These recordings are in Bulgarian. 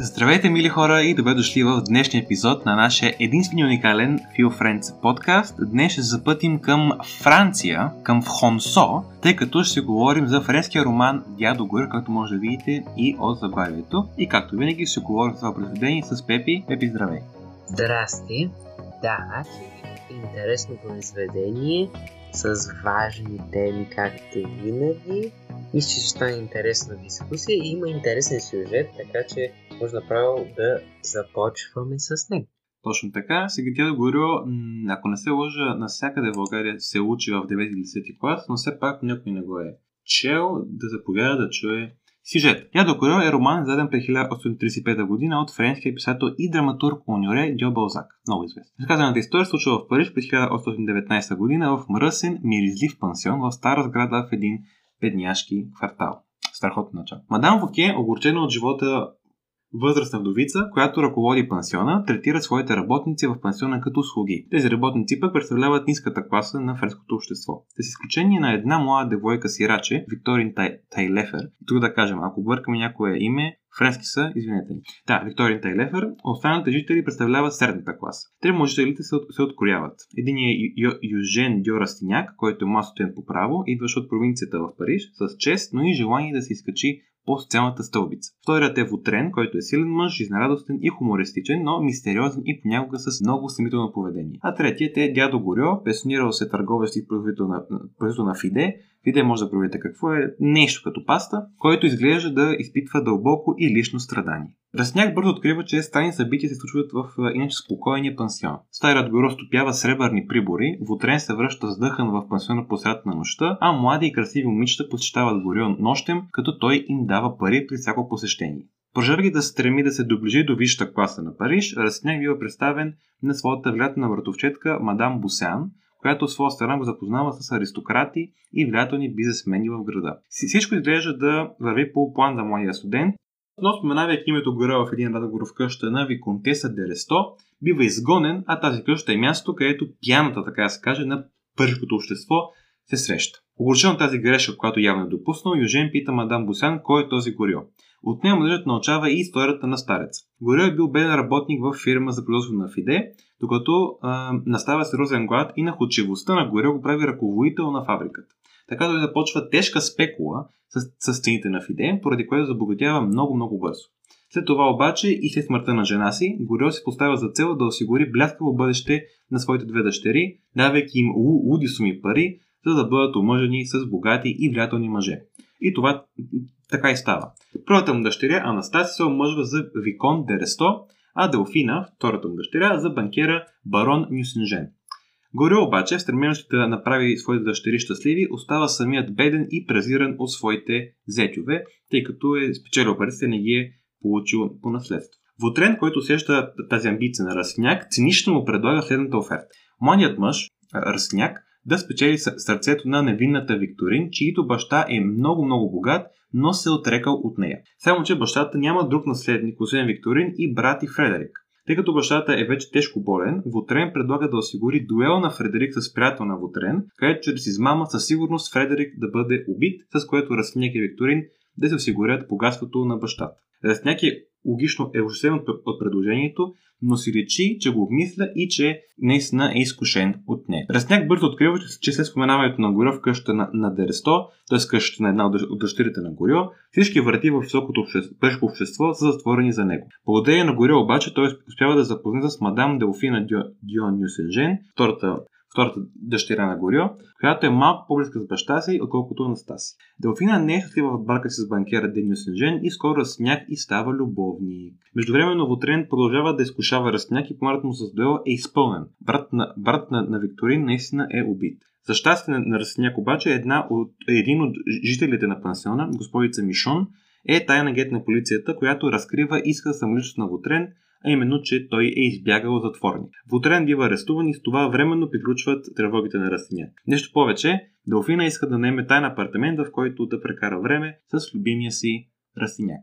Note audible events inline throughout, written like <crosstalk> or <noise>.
Здравейте, мили хора, и добре дошли в днешния епизод на нашия единствен уникален Feel Friends подкаст. Днес ще запътим към Франция, към Хонсо, тъй като ще говорим за френския роман Дядо Гор, който може да видите и от заглавието. И както винаги ще говорим за това произведение с Пепи. Пепи, здравей! Здрасти! Да, интересно произведение с важни теми, както винаги. Мисля, че ще стане интересна дискусия и има интересен сюжет, така че може направо да започваме с него. Точно така. Да говоря, ако не се лъжа, навсякъде в България се учи в 9 10 клас, но все пак някой не го е чел да заповяда да чуе сюжет. Я до е роман, заден през 1835 година от френския писател и драматург Онюре Дьо Балзак, много известен. Разказаната история се случва в Париж през 1819 година в мръсен, миризлив пансион в стара сграда в един бедняшки квартал. Страхотно начало. Мадам Воке, огорчена от живота възрастна вдовица, която ръководи пансиона, третира своите работници в пансиона като слуги. Тези работници пък представляват ниската класа на френското общество. С изключение на една млада девойка сираче, Викторин Тай, Тайлефер, тук да кажем, ако бъркаме някое име, френски са, извинете. Да, Викторин Тайлефер, останалите жители представляват средната класа. Три мъжителите се, се открояват. Един е Южен Дьо Растиняк, който е масотен по право, идващ от провинцията в Париж, с чест, но и желание да се изкачи по социалната стълбица. Вторият е Вутрен, който е силен мъж, жизнерадостен и хумористичен, но мистериозен и понякога с много съмително поведение. А третият е дядо Горьо, пенсионирал се търговец и производител на, производител на Фиде, Фиде може да проверите какво е нещо като паста, който изглежда да изпитва дълбоко и лично страдание. Разсняк бързо открива, че странни събития се случват в иначе спокойния пансион. Старият горо стопява сребърни прибори, Вутрен се връща задъхан в пансиона по на нощта, а млади и красиви момичета посещават Горио нощем, като той им дава пари при всяко посещение. Прожарги да стреми да се доближи до висшата класа на Париж, Разсняк бива представен на своята влиятелна вратовчетка мадам Бусян, която от своя страна го запознава с аристократи и влиятелни бизнесмени в града. Всичко изглежда да върви по план за младия студент, но споменавайки името гора в един разговор в къща на Виконтеса Дересто, бива изгонен, а тази къща е място, където пяната, така да се каже, на първото общество се среща. Огорчен тази грешка, която явно е допуснал, Южен пита мадам Бусян кой е този Горио. От нея мъжът научава и историята на старец. Горио е бил беден работник в фирма за производство на Фиде, докато а, настава сериозен глад и находчивостта на Горио го прави ръководител на фабриката. Така той започва тежка спекула с, с цените на Фиде, поради което забогатява много-много бързо. След това обаче и след смъртта на жена си, Горио си поставя за цел да осигури бляскаво бъдеще на своите две дъщери, давайки им луди суми пари, за да бъдат омъжени с богати и влиятелни мъже. И това така и става. Първата му дъщеря, Анастасия, се омъжва за Викон Дересто, а Делфина, втората му дъщеря, за банкера Барон Нюсенжен. Горе обаче, в стремението да направи своите дъщери щастливи, остава самият беден и презиран от своите зетюве, тъй като е спечелил парите, не ги е получил по наследство. Вотрен, който усеща тази амбиция на Расняк, цинично му предлага следната оферта. Младият мъж, Расняк, да спечели сърцето на невинната Викторин, чието баща е много-много богат, но се отрекал от нея. Само, че бащата няма друг наследник, освен Викторин и брат и Фредерик. Тъй като бащата е вече тежко болен, Вотрен предлага да осигури дуел на Фредерик с приятел на Вотрен, където чрез измама със сигурност Фредерик да бъде убит, с което Расняк и Викторин да се осигурят богатството на бащата. Расняк е логично е ужасен от предложението, но си речи, че го обмисля и че наистина е изкушен от нея. Разняк бързо открива, че след споменаването на Горио в къщата на, на Дересто, т.е. къщата на една от дъщерите на Горио, всички врати в високото общество, общество са затворени за него. Благодарение на Горио обаче той успява да запозна с мадам Делфина Дион Нюсенжен, втората втората дъщеря на Горио, която е малко по-близка с баща си, отколкото Анастаси. Делфина не е щастлива в барка си с банкера Денио Сенжен и скоро Ръсняк и става любовник. Междувременно Вотрен продължава да изкушава Ръсняк и планът му с дуел е изпълнен. Брат на, брат на, на Викторин наистина е убит. За щастие на, на Ръсняк обаче една от, един от жителите на пансиона, господица Мишон, е тайна гет на полицията, която разкрива иска самоличност на Вотрен, а именно, че той е избягал затворник. Вотрен бива арестуван и с това временно приключват тревогите на Растиняк. Нещо повече, Делфина иска да наеме тайн апартамент, в който да прекара време с любимия си Растиняк.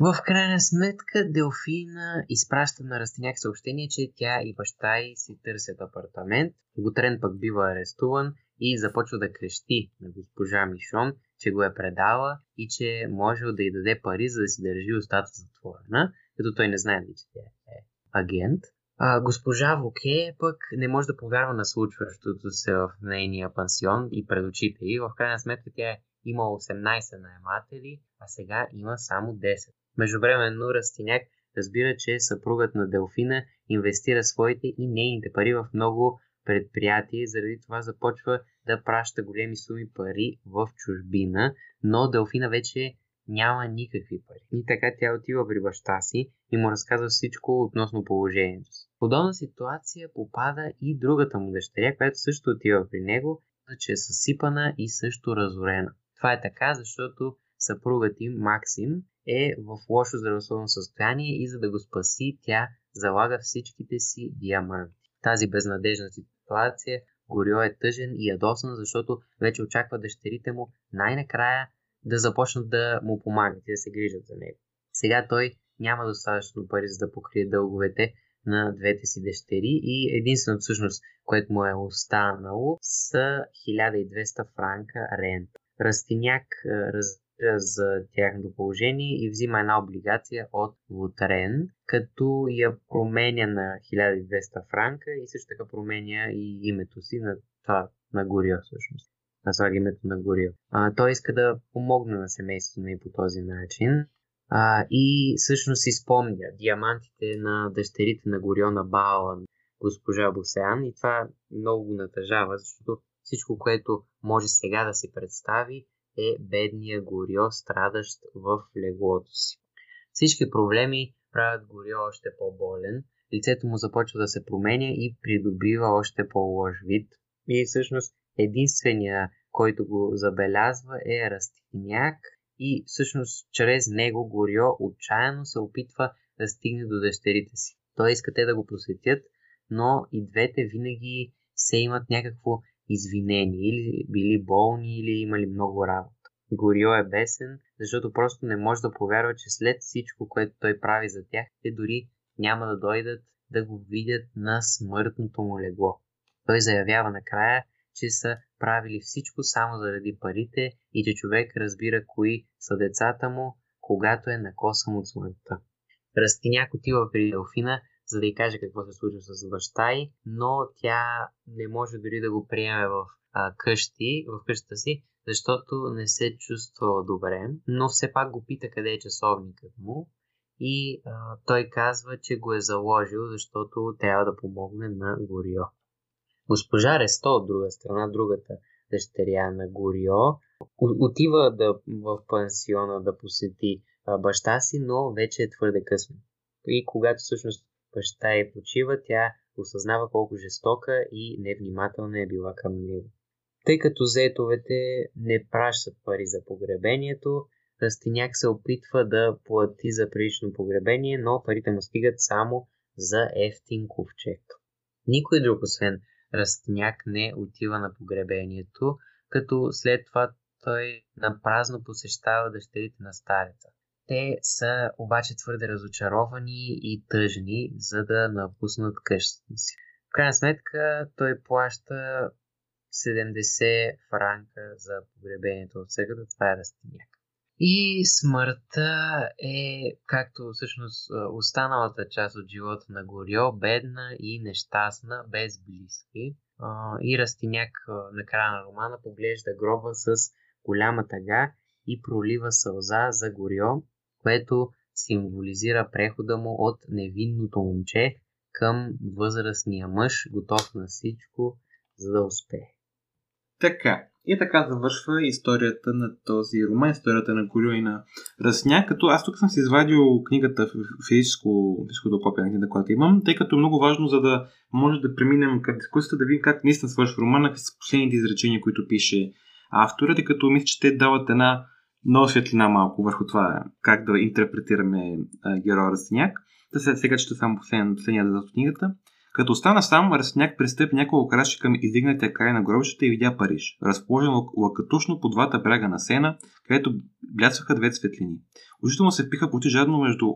В крайна сметка Делфина изпраща на Растиняк съобщение, че тя и баща й си търсят апартамент. Готрен пък бива арестуван и започва да крещи на госпожа Мишон, че го е предала и че можел да й даде пари, за да си държи устата затворена. като той не знае, че тя е агент. А, госпожа Воке пък не може да повярва на случващото се в нейния пансион и пред очите и в крайна сметка тя е има 18 наематели, а сега има само 10. Междувременно Растиняк разбира, че съпругът на Делфина инвестира своите и нейните пари в много предприятия и заради това започва да праща големи суми пари в чужбина, но Делфина вече няма никакви пари. И така тя отива при баща си и му разказва всичко относно положението си. Подобна ситуация попада и другата му дъщеря, която също отива при него, че е съсипана и също разорена. Това е така, защото съпругът им, Максим, е в лошо здравословно състояние и за да го спаси, тя залага всичките си диаманти. Тази безнадежна ситуация Горио е тъжен и ядосан, защото вече очаква дъщерите му най-накрая да започнат да му помагат и да се грижат за него. Сега той няма достатъчно пари за да покрие дълговете на двете си дъщери и единственото всъщност, което му е останало са 1200 франка рента. Растиняк разбира за тяхното положение и взима една облигация от Лутарен, като я променя на 1200 франка и също така променя и името си на това на Горио всъщност. Наслага името на Горио. А, той иска да помогне на семейството ми по този начин. А, и всъщност си спомня диамантите на дъщерите на Горио на Баала, госпожа Босеан и това много го натъжава, защото всичко, което може сега да си представи, е бедния Горио, страдащ в леглото си. Всички проблеми правят Горио още по-болен, лицето му започва да се променя и придобива още по-лош вид. И всъщност единствения, който го забелязва е Растиняк и всъщност чрез него Горио отчаяно се опитва да стигне до дъщерите си. Той иска те да го посетят, но и двете винаги се имат някакво извинени, или били болни, или имали много работа. Горио е бесен, защото просто не може да повярва, че след всичко, което той прави за тях, те дори няма да дойдат да го видят на смъртното му легло. Той заявява накрая, че са правили всичко само заради парите и че човек разбира кои са децата му, когато е накосан от смъртта. Растиняк отива при Делфина за да й каже какво се случва с баща й, но тя не може дори да го приеме в а, къщи, в къщата си, защото не се чувства добре, но все пак го пита къде е часовникът му и а, той казва, че го е заложил, защото трябва да помогне на Горио. Госпожа Ресто, от друга страна, другата дъщеря на Горио, отива да, в пансиона да посети а, баща си, но вече е твърде късно. И когато всъщност баща й почива, тя осъзнава колко жестока и невнимателна е била към него. Тъй като зетовете не пращат пари за погребението, Растиняк се опитва да плати за прилично погребение, но парите му стигат само за ефтин ковчег. Никой друг, освен Растиняк, не отива на погребението, като след това той напразно посещава дъщерите на стареца. Те са обаче твърде разочаровани и тъжни, за да напуснат къщата си. В крайна сметка той плаща 70 франка за погребението от сега, това е растиняк. И смъртта е, както всъщност останалата част от живота на Горио, бедна и нещастна, без близки. И Растиняк на края на романа поглежда гроба с голяма тъга и пролива сълза за Горио, което символизира прехода му от невинното момче към възрастния мъж, готов на всичко, за да успее. Така. И така завършва историята на този роман, историята на Корио и на Ръсня, като аз тук съм си извадил книгата в физическо, физическото копия на книгата, която имам, тъй като е много важно, за да може да преминем към дискусията, да видим как наистина свършва романа, са последните изречения, които пише автора, тъй като мисля, че те дават една много светлина малко върху това как да интерпретираме героя Растиняк. Да се сега ще само последния, последния да книгата. Като остана сам, Растиняк пристъпи няколко крачи към издигнатия край на гробищата и видя Париж, разположен лакатушно по двата бряга на Сена, където блясваха две светлини. Очите му се пиха почти жадно между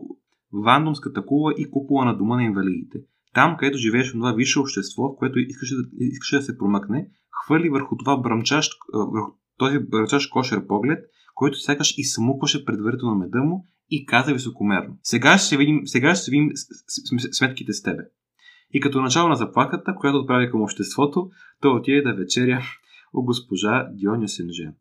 Вандомската кула и купола на дома на инвалидите. Там, където живееше това висше общество, в което искаше, искаше да се промъкне, хвърли върху това бръмчащ, върху този бръмчащ кошер поглед който сякаш и смукваше предварително меда му и каза високомерно. Сега ще видим, сега ще видим сметките с тебе. И като начало на заплахата, която отправи към обществото, той отиде да вечеря у госпожа Дионио Сенжен.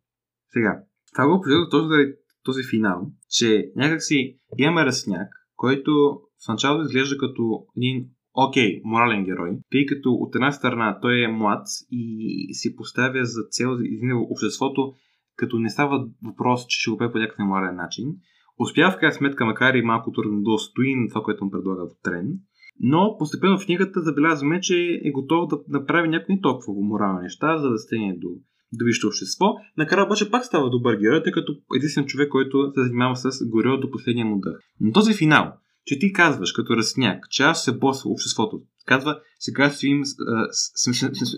Сега, това го поведе точно заради този финал, че някакси имаме разсняк, който в началото изглежда като един окей, okay, морален герой, тъй като от една страна той е млад и си поставя за цел обществото, като не става въпрос, че ще го пее по някакъв морален начин. Успява в крайна сметка, макар и малко трудно да стои на това, което му предлага в трен, но постепенно в книгата забелязваме, че е готов да направи някои толкова морални неща, за да стигне до, до висшето общество. Накрая обаче пак става добър герой, тъй като единствен човек, който се занимава с горио до последния му дъх. Но този финал, че ти казваш като разсняк, че аз се босва обществото, казва, сега си им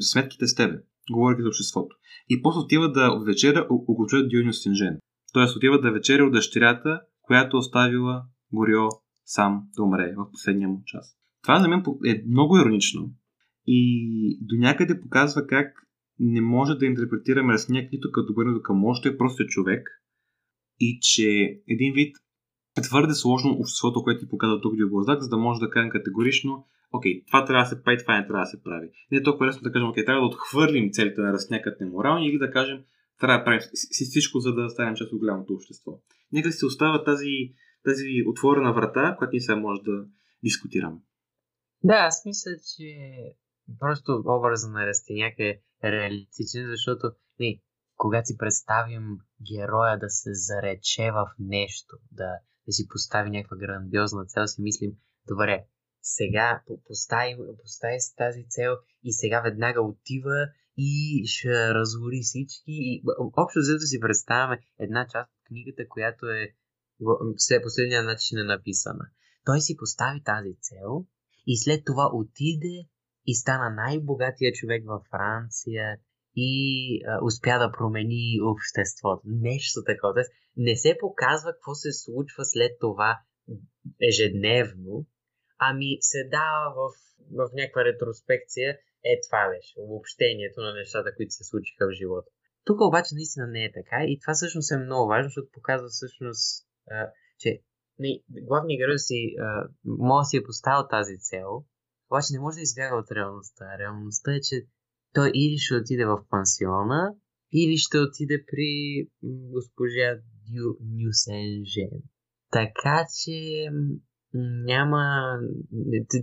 сметките с тебе, говори за обществото. И после отива да вечеря огорча Дионио Синжен. Тоест отива да вечеря от дъщерята, която оставила Горио сам да умре в последния му час. Това за мен е много иронично и до някъде показва как не може да интерпретираме разсняк нито като добър, нито към той е просто човек и че един вид е твърде сложно обществото, което ти показва тук Диоглазак, за да може да кажем категорично, окей, това трябва да се прави, това не трябва да се прави. Не е толкова лесно да кажем, окей, трябва да отхвърлим целите на разснякът неморални или да кажем, трябва да правим всичко, за да станем част от голямото общество. Нека си остава тази, тази отворена врата, която ние сега може да дискутираме. Да, аз мисля, че просто образа на Растеняк е реалистичен, защото не, когато си представим героя да се зарече в нещо, да, да си постави някаква грандиозна цел, си мислим, добре, сега постави, постави си тази цел и сега веднага отива и ще развори всички. И, общо взето си представяме една част от книгата, която е все последния начин е написана. Той си постави тази цел и след това отиде и стана най-богатия човек във Франция и а, успя да промени обществото. Нещо такова. Тоест, не се показва какво се случва след това ежедневно, ами се дава в, в някаква ретроспекция. Е, това беше обобщението на нещата, които се случиха в живота. Тук обаче наистина не е така и това всъщност е много важно, защото показва всъщност, а, че не, главният герой си а, може да си е поставил тази цел, обаче не може да избяга от реалността. Реалността е, че той или ще отиде в пансиона, или ще отиде при госпожа Дю Нюсенжен. Така че няма,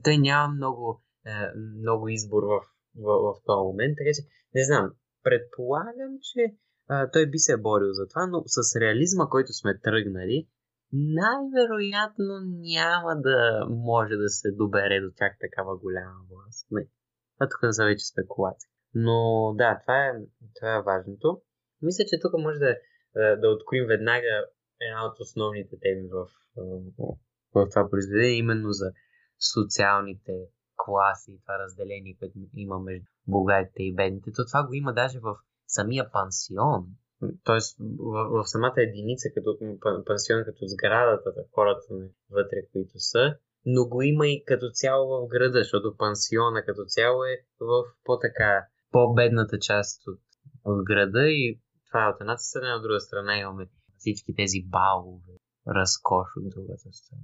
той няма много, е, много избор в, в, в този момент, така че не знам, предполагам, че а, той би се борил за това, но с реализма, който сме тръгнали, най-вероятно няма да може да се добере до тях такава голяма власт. Не. Това тук са вече спекулации. Но да, това е, това е важното. Мисля, че тук може да, да откроим веднага една от основните теми в, в, в това произведение, именно за социалните класи и това разделение, което има между богатите и бедните. То това го има даже в самия пансион. Тоест в, в самата единица, като пансион, като сградата, хората вътре, които са, но го има и като цяло в града, защото пансиона като цяло е в по-така по-бедната част от, от града и това е от едната страна, от друга страна имаме всички тези балове, разкош от другата страна.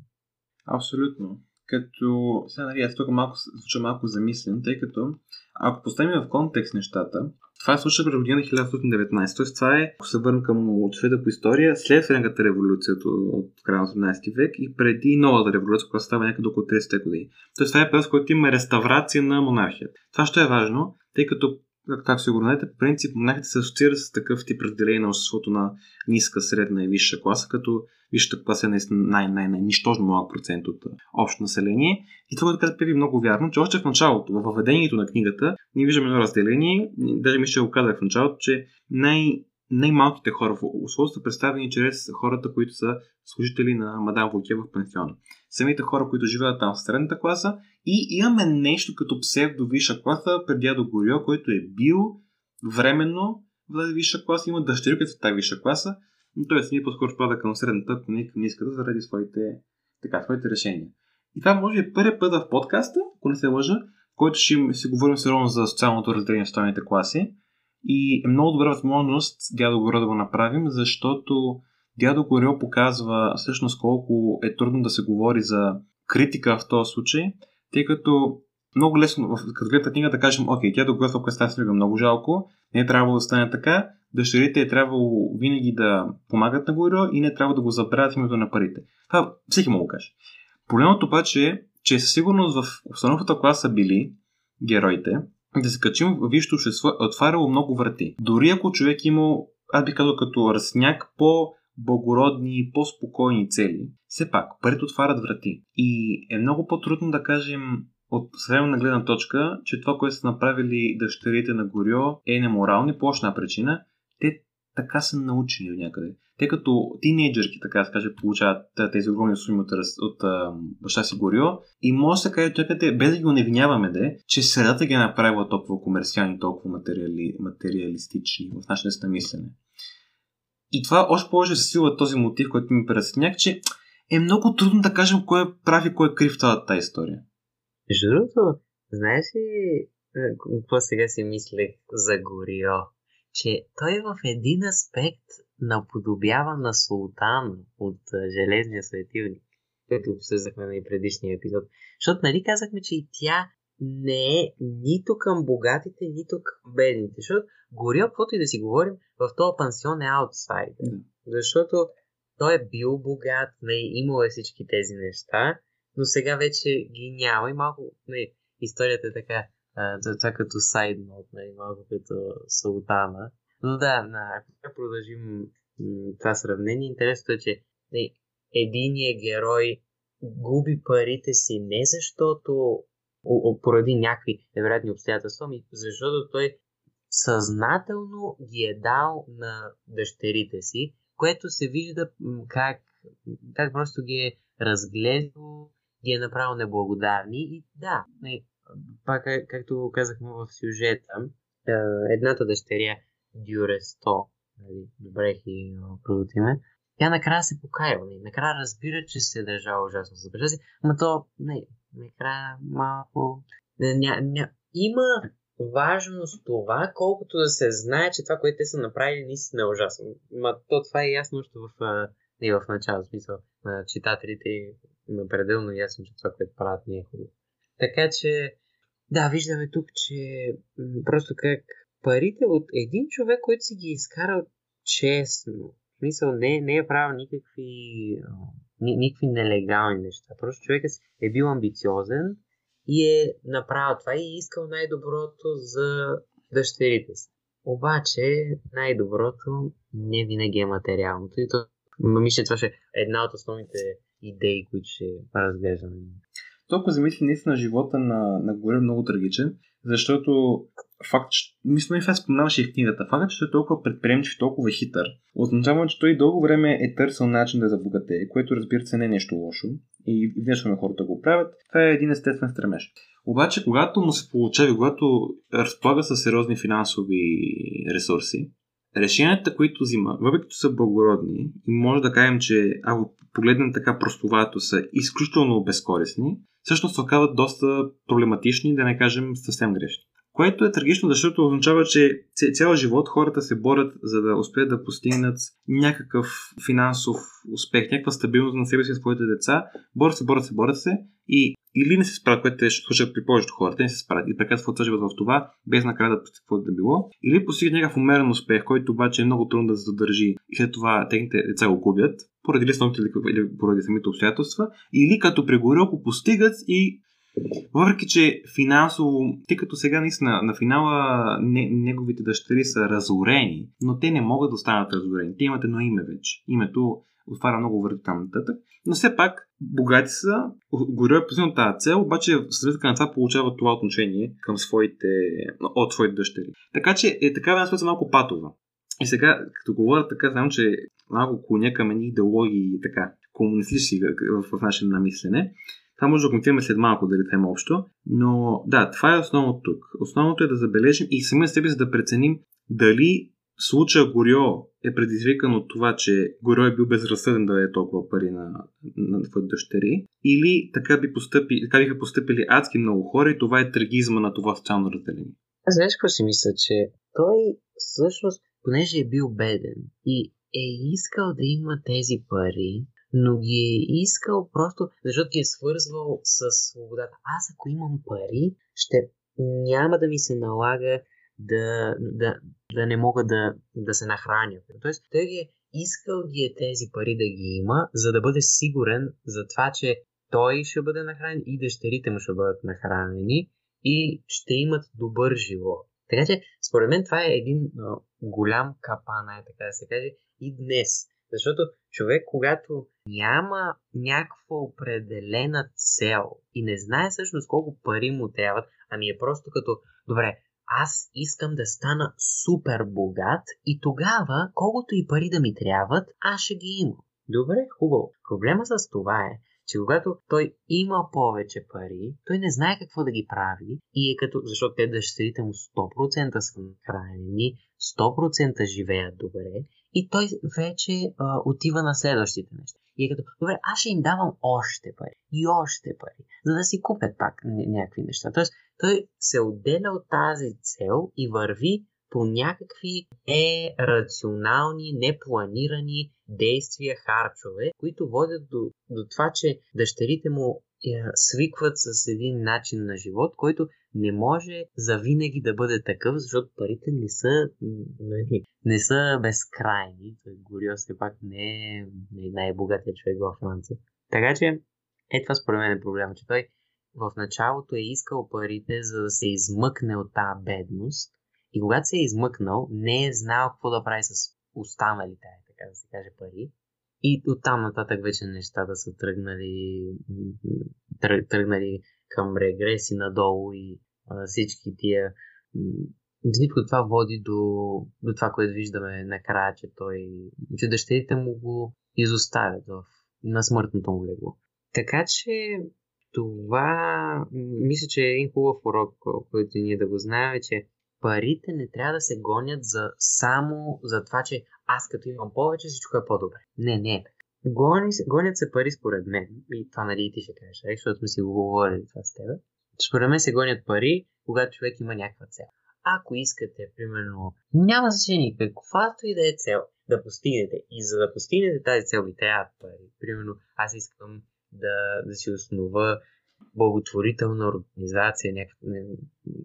Абсолютно. Като, сега нали, аз тук малко, звуча малко замислен, тъй като ако поставим в контекст нещата, това е случва през година 1919, т.е. това е, ако се върнем към отшведа по история, след Френската революция от края на 18 век и преди новата революция, която става някъде около 30 години. Тоест това е период, който има реставрация на монархията. Това ще е важно, тъй като както сигурно знаете, по принцип монахите се асоциира с такъв тип разделение на обществото на ниска, средна и висша класа, като висшата класа е наистина най-най-нищожно малък процент от общо население. И това, което каза Певи, много вярно, че още в началото, в въведението на книгата, ние виждаме едно разделение. Даже ми ще го казах в началото, че най- най-малките хора в условието са представени чрез хората, които са служители на мадам Волке в пенсиона. Самите хора, които живеят там в средната класа и имаме нещо като псевдо висша класа пред дядо Горио, който е бил временно в висша класа, има дъщери, които са тази висша класа, но той ние по-скоро спада към средната, ако не към ниската, заради своите, така, своите решения. И това може би е първият път в подкаста, ако не се лъжа, в който ще си говорим сериозно за социалното разделение в стойните класи. И е много добра възможност дядо Горо да го направим, защото Дядо Горио показва всъщност колко е трудно да се говори за критика в този случай, тъй като много лесно, като гледате книга, да кажем, окей, тя доказва квестация много жалко, не е трябвало да стане така, дъщерите е трябвало винаги да помагат на Горио и не трябва да го забравят в името на парите. Това всеки му го каже. Проблемът обаче е, че със сигурност в обстановката, която са били героите, да се качим в висшето общество е отваряло много врати. Дори ако човек имал, аз би казал като разсняк по благородни, по-спокойни цели, все пак парите отварят врати. И е много по-трудно да кажем от съвременна гледна точка, че това, което са направили дъщерите на Горио е неморално и по причина. Те така са научени от някъде. Те като тинейджърки, така да се каже, получават тези огромни суми от, от, от баща си Горио и може да се каже чакате, без да ги уневиняваме, де, че средата ги е направила толкова комерциални, толкова материали, материалистични в нашата мислене. И това още повече засилва този мотив, който ми пресняк, че е много трудно да кажем кой е прав и кой е крив в тази история. Между другото, знаеш ли какво сега си мислех за Горио? Че той в един аспект наподобява на султан от Железния светилник, който обсъждахме на и предишния епизод. Защото нали казахме, че и тя не е нито към богатите, нито към бедните. Защото Горио, каквото и да си говорим, в този пансион е аутсайдер. Защото той е бил богат, не, нали, имал е всички тези неща, но сега вече ги няма и малко, не, историята е така, а, това като сайднот, не, малко като султана. Но да, на, ако продължим това сравнение, интересното е, че не, единият герой губи парите си не защото поради някакви невероятни обстоятелства, ами защото той съзнателно ги е дал на дъщерите си, което се вижда как, как просто ги е разгледал, ги е направил неблагодарни. И да, не, пак както казахме в сюжета, едната дъщеря Дюре 100, нали, добре ги продутиме, тя накрая се покаява, не, накрая разбира, че се е държала ужасно за баща си, но то, не, накрая малко... Ня, ня, има важност това, колкото да се знае, че това, което те са направили, наистина е ужасно. Ма то това е ясно още в, не в начало, смисъл на читателите има е пределно ясно, че това, което правят не е хубаво. Така че, да, виждаме тук, че просто как парите от един човек, който си ги е изкарал честно, в смисъл не, не е правил никакви, никакви нелегални неща. Просто човекът е бил амбициозен и е направил това и е искал най-доброто за дъщерите си. Обаче най-доброто не винаги е материалното. И то, мисля, това ще е една от основните идеи, които ще разглеждаме. Толкова замисли наистина живота на, на горе много трагичен, защото факт, че, мисля, и това споменаваше и в книгата, факт, че той е толкова предприемчив, толкова хитър, означава, че той дълго време е търсил начин да забогатее, което разбира се не е нещо лошо и внешно на хората го правят. Това е един естествен стремеж. Обаче, когато му се получава, когато разполага с сериозни финансови ресурси, решенията, които взима, въпреки че са благородни, и може да кажем, че ако погледнем така простовато, са изключително безкорисни, всъщност се оказват доста проблематични, да не кажем съвсем грешни. Което е трагично, защото означава, че цял живот хората се борят за да успеят да постигнат някакъв финансов успех, някаква стабилност на себе си и своите деца. Борят се, борят се, борят се и или не се справят, което е случва при повечето хората, не се справят и прекъсват живот в това, без накрая да постигнат да било, или постигат някакъв умерен успех, който обаче е много трудно да се задържи. И след това техните деца го губят, поради лесното или поради самите обстоятелства, или като прегорил го постигат и въпреки, че финансово, тъй като сега наистина на финала не, неговите дъщери са разорени, но те не могат да останат разорени. Те имат едно име вече. Името отваря много върти там нататък. Но все пак, богати са, горе е тази цел, обаче в сметка на това получава това отношение към своите, от своите дъщери. Така че е така една малко патова. И сега, като говоря така, знам, че малко клоня към идеологии и така, комунистически в, в, в наше намислене. Това може да коментираме след малко, дали това има общо. Но да, това е основното тук. Основното е да забележим и сами себе си да преценим дали случая Горио е предизвикан от това, че Горио е бил безразсъден да даде толкова пари на, на, на дъщери, или така, би постъпи, така биха постъпили адски много хора и това е трагизма на това социално разделение. Аз знаеш какво си мисля, че той всъщност, понеже е бил беден и е искал да има тези пари, но ги е искал просто, защото ги е свързвал с свободата. Аз ако имам пари, ще няма да ми се налага да, да, да не мога да, да се нахраня. Тоест, той ги е искал ги е тези пари да ги има, за да бъде сигурен за това, че той ще бъде нахранен и дъщерите му ще бъдат нахранени и ще имат добър живот. Така че, според мен, това е един голям капан, е така да се каже, и днес. Защото човек, когато няма някаква определена цел и не знае всъщност колко пари му трябват, ами е просто като, добре, аз искам да стана супер богат и тогава, колкото и пари да ми трябват, аз ще ги имам. Добре, хубаво. Проблема с това е, че когато той има повече пари, той не знае какво да ги прави и е като, защото те дъщерите му 100% са нахранени, 100% живеят добре и той вече а, отива на следващите неща. И е като, добре, аз ще им давам още пари и още пари, за да си купят пак някакви неща. Тоест, той се отделя от тази цел и върви по някакви нерационални, непланирани действия, харчове, които водят до, до това, че дъщерите му свикват с един начин на живот, който не може завинаги да бъде такъв, защото парите не са, нали, не са безкрайни. Горио все пак не е най-богатия човек във Франция. Така че, е това според мен е проблема, че той в началото е искал парите, за да се измъкне от тази бедност. И когато се е измъкнал, не е знал какво да прави с останалите, така да се каже, пари. И оттам нататък вече нещата са тръгнали, тръгнали към регреси надолу и а, всички тия всичко това води до, до това, което виждаме накрая, че той, че дъщерите му го изоставят в, на смъртното му легло. Така че това мисля, че е един хубав урок, който ние да го знаем, че парите не трябва да се гонят за, само за това, че аз като имам повече, всичко е по-добре. Не, не е. Гони, гонят се пари според мен. И това нали ти ще кажеш, защото сме си го говорили това с теб. Според мен се гонят пари, когато човек има някаква цел. Ако искате, примерно, няма значение каквато и да е цел, да постигнете. И за да постигнете тази цел ви трябват пари. Примерно, аз искам да, да си основа благотворителна организация, някакъв, не,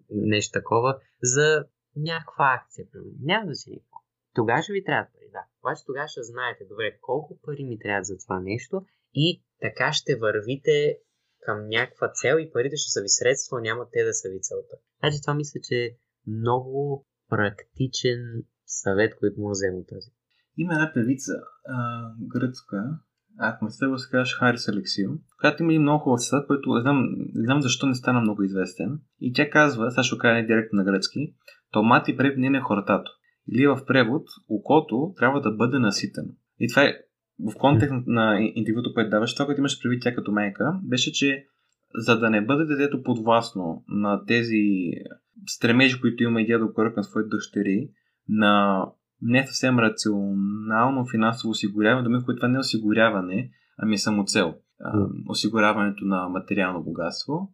нещо такова, за някаква акция. Няма да си никакво. Тогава ще ви трябва пари, да. Обаче тогава ще знаете, добре, колко пари ми трябва за това нещо и така ще вървите към някаква цел и парите ще са ви средство, няма те да са ви целта. Значи това мисля, че е много практичен съвет, който му взема тази. Има една певица, гръцка, ако не го се казваш Харис Алексио, която има един много хубав цитат, който не знам, не знам защо не стана много известен. И тя казва, сега ще кажа не директно на гръцки, томати преп не е хортато. Или в превод, окото трябва да бъде наситено. И това е в контекст на интервюто, което даваш, това, което имаш предвид тя като майка, беше, че за да не бъде детето подвластно на тези стремежи, които има и дядо Корък на своите дъщери, на не съвсем рационално финансово осигуряване, думи, което това не е осигуряване, ами е самоцел. Осигуряването на материално богатство.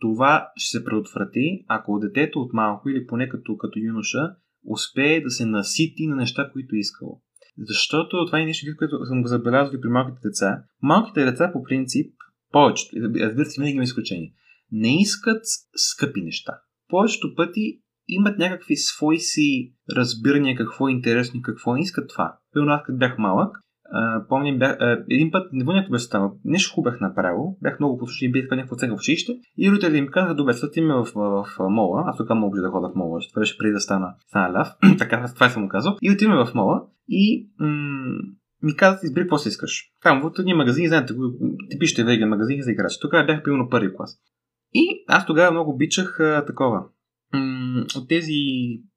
Това ще се предотврати, ако детето от малко или поне като, като юноша успее да се насити на неща, които е искало. Защото това е нещо, което съм го забелязал и при малките деца. Малките деца по принцип, повечето, разбира се, винаги има изключение, не искат скъпи неща. Повечето пъти имат някакви свои си разбирания какво е интересно и какво не искат това. Първо, аз като бях малък, Uh, помня, бях, uh, един път, не помня беше станал, нещо хубаво бях направил, бях много послушен и бях някаква оценка в училище и родителите ми казаха, добре, след ме в, в, в, мола, аз тук много да ходя в мола, това беше преди да стана, стана ляв, <clears throat> така това съм му казал, и отиваме в мола и м- ми казват, избери какво си искаш. Казвам, в един магазин, знаете, типичните веган магазини за играчи. Тогава бях на първи клас. И аз тогава много обичах а, такова от тези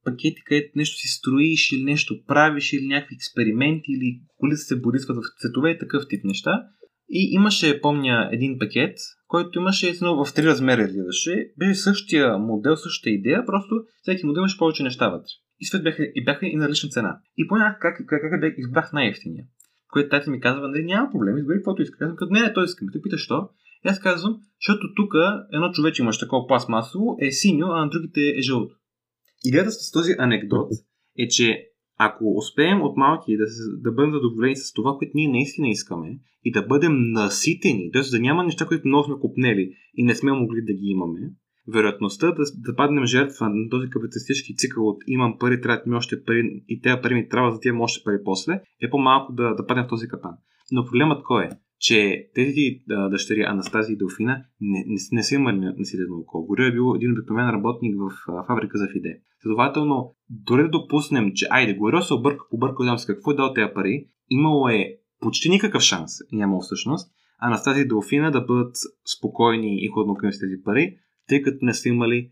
пакети, където нещо си строиш или нещо правиш или някакви експерименти или колите се борисват в цветове и такъв тип неща. И имаше, помня, един пакет, който имаше в три размера изгледаше. Беше същия модел, същата идея, просто всеки модел имаше повече неща вътре. И след бяха, и бяха и на лична цена. И помня как, как, как, как избрах най-ефтиния. Което тати ми казва, нали, няма проблем, избери каквото искаш. Казвам, не, не, той искам. Те питаш, що? И аз казвам, защото тук едно човече имаш такова пластмасово, е синьо, а на другите е жълто. Идеята с този анекдот е, че ако успеем от малки да, да бъдем задоволени с това, което ние наистина искаме и да бъдем наситени, т.е. да няма неща, които много сме купнели и не сме могли да ги имаме, вероятността да, да паднем жертва на този капиталистически цикъл от имам пари, трябва ми още пари и тези пари ми трябва, за да имам още пари после, е по-малко да, да паднем в този капан. Но проблемът кой е? Че тези дъщери Анастазия и Делфина не, не, не са имали насилено око. Гори е бил един обикновен работник в а, фабрика за фиде. Следователно, дори да допуснем, че айде, Горио се обърка, побърка знам с какво е дал тези пари, имало е почти никакъв шанс, нямало всъщност, Анастазия и Делфина да бъдат спокойни и хладнокръвни с тези пари, тъй като не са имали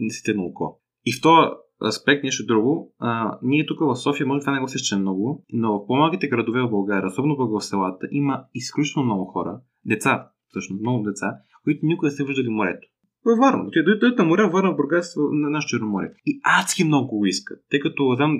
наситено око. И в този аспект, нещо друго, а, ние тук в София, може това не го сещаме много, но в по-малките градове в България, особено в селата, има изключително много хора, деца, всъщност много деца, които никога не са виждали морето. Във Варна. Те дойдат на море, Варна, Бургас, на нашето Черноморе. И адски много го искат. Тъй като знам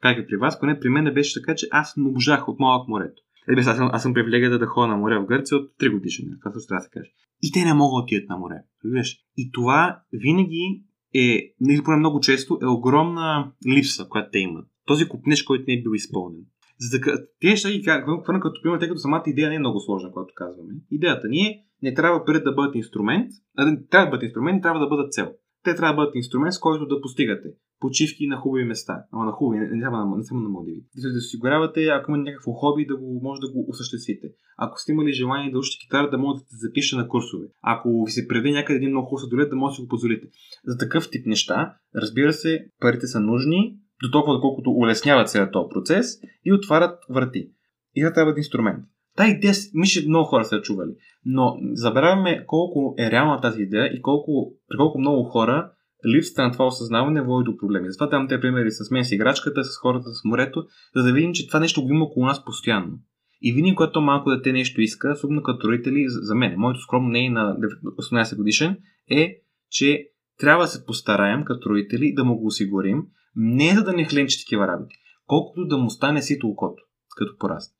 как е при вас, поне при мен беше така, че аз не обожах от малък морето. Е, аз съм, аз съм привилегията да ходя на море в Гърция от 3 годишни, това също трябва да се каже. И те не могат да отидат на море. Виж? И това винаги е, не поне много често, е огромна липса, която те имат. Този купнеж, който не е бил изпълнен. За да, те ще ги хвърна като пример, тъй като самата идея не е много сложна, когато казваме. Идеята ни е, не трябва парите да бъдат инструмент, а не трябва да бъдат инструмент, трябва да бъдат цел. Те трябва да бъдат инструмент, с който да постигате почивки на хубави места. Ама на хубави, не, не, не, не само на Малдиви. Да се осигурявате, ако имате някакво хоби, да го може да го осъществите. Ако сте имали желание да учите китара, да можете да запишете на курсове. Ако ви се преди някъде един много хубав да можете да го позволите. За такъв тип неща, разбира се, парите са нужни, до толкова, доколкото улесняват целият този процес и отварят врати. И трябва да е инструмент. Та идея, мисля, много хора са чували. Но забравяме колко е реална тази идея и колко, при колко много хора липсата на това осъзнаване води до проблеми. Затова давам те примери с мен с играчката, с хората с морето, за да видим, че това нещо го има около нас постоянно. И винаги, когато малко дете нещо иска, особено като родители, за мен, моето скромно не е на 18 годишен, е, че трябва да се постараем като родители да му го осигурим, не за да не хленчи такива работи, колкото да му стане сито окото, като порасне.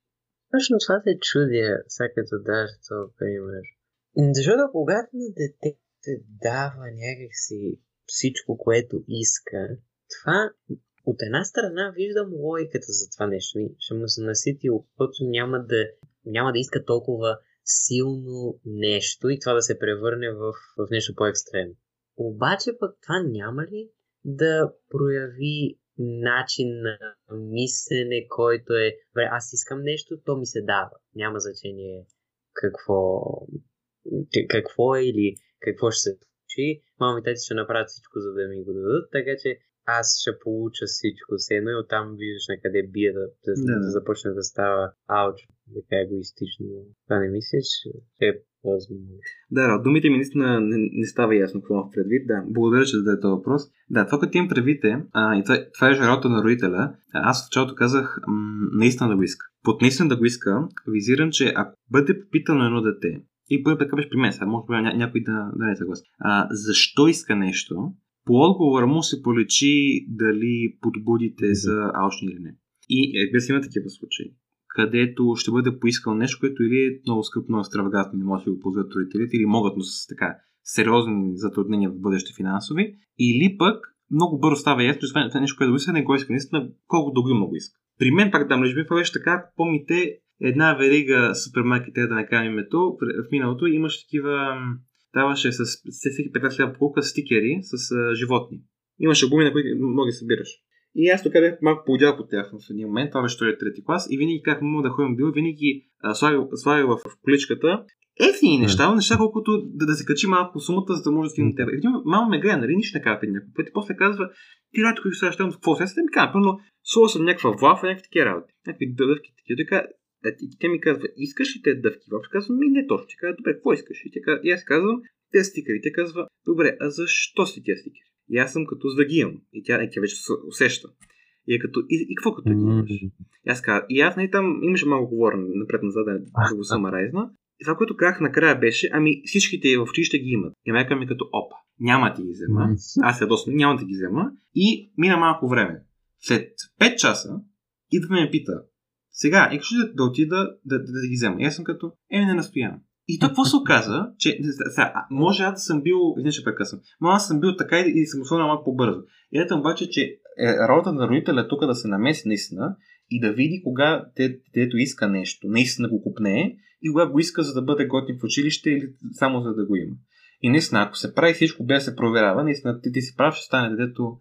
Точно това се чудя, сега като даш този пример. Защото когато на дете се дава някакси всичко, което иска, това от една страна виждам логиката за това нещо. Ще му се насити окото, няма да, няма да иска толкова силно нещо и това да се превърне в, в нещо по-екстремно. Обаче пък това няма ли да прояви начин на мислене, който е, аз искам нещо, то ми се дава. Няма значение какво, какво е или какво ще се случи. Мама и тати ще направят всичко, за да ми го дадат, така че аз ще получа всичко с едно и оттам виждаш на къде бие да, да, да, да започне да става ауч, така егоистично. Това не мислиш, че е възможно. Да, думите ми наистина не, не става ясно какво имам предвид. Да, благодаря, че зададе този въпрос. Да, това като имам предвид е, а, и това, това е жарото на родителя, аз в началото казах м- наистина да го иска. Под наистина да го иска, визирам, че ако бъде попитано едно дете, и бъде така беше при мен, сега може би ня- някой да, да не е съгласен. А, защо иска нещо? По отговора му се полечи дали подбудите са алчни или не. И е, се има такива случаи, където ще бъде поискал нещо, което или е много скъпно, много не може да го позволят родителите, или могат, но с така сериозни затруднения в бъдеще финансови, или пък много бързо става ясно, че това е нещо, което го иска, не го иска. Наистина, колко дълго много иска. При мен пак да, между това беше така, помните, една верига супермаркет, да не кажем името, в миналото имаше такива, даваше с всеки 15 лева покупка стикери с а, животни. Имаше гуми, на които мога да събираш. И аз тук бях малко подял по тях в един момент, това беше втори трети клас, и винаги как мога да ходим бил, винаги слагах в, в количката ефтини неща, неща, колкото да, да се качи малко сумата, за да може да стигне тебе. И мамо ме гледа, нали, нищо не казва някакво пъти. После казва, ти рад, които сега ще какво се ми казва, но слова съм някаква влафа, някакви такива работи. Някакви дъвки, такива. Така, и тя ми казва, искаш ли те дъвки? Въобще казвам, ми не точно. Тя казва, добре, какво искаш? И, тя, и аз казвам, те стикери. Тя казва, добре, а защо си тези стикери? И аз съм като за да ги имам. И тя, и тя вече се усеща. И е като, и, и какво като ги имаш? И аз казвам, и аз не нали, там имаше малко говорене напред-назад, да го самарайзна. И това, което казах накрая беше, ами всичките в училище ги имат. И майка ми като, опа, няма ти ги взема. Аз се досна, няма да ги взема. И мина малко време. След 5 часа идва ме пита, сега, искаш ли да, да отида да, да, да, ги взема? И аз съм като, е, не настоявам. И то какво се оказа, че сега, може аз да съм бил, не ще прекъсвам, но аз съм бил така и, и съм останал малко по-бързо. Идеята обаче, че е, ролята на родителя е тук да се намеси наистина и да види кога детето иска нещо, наистина го купне и кога го иска, за да бъде готин в училище или само за да го има. И наистина, ако се прави всичко без да се проверява, наистина ти, ти си прав, ще стане детето,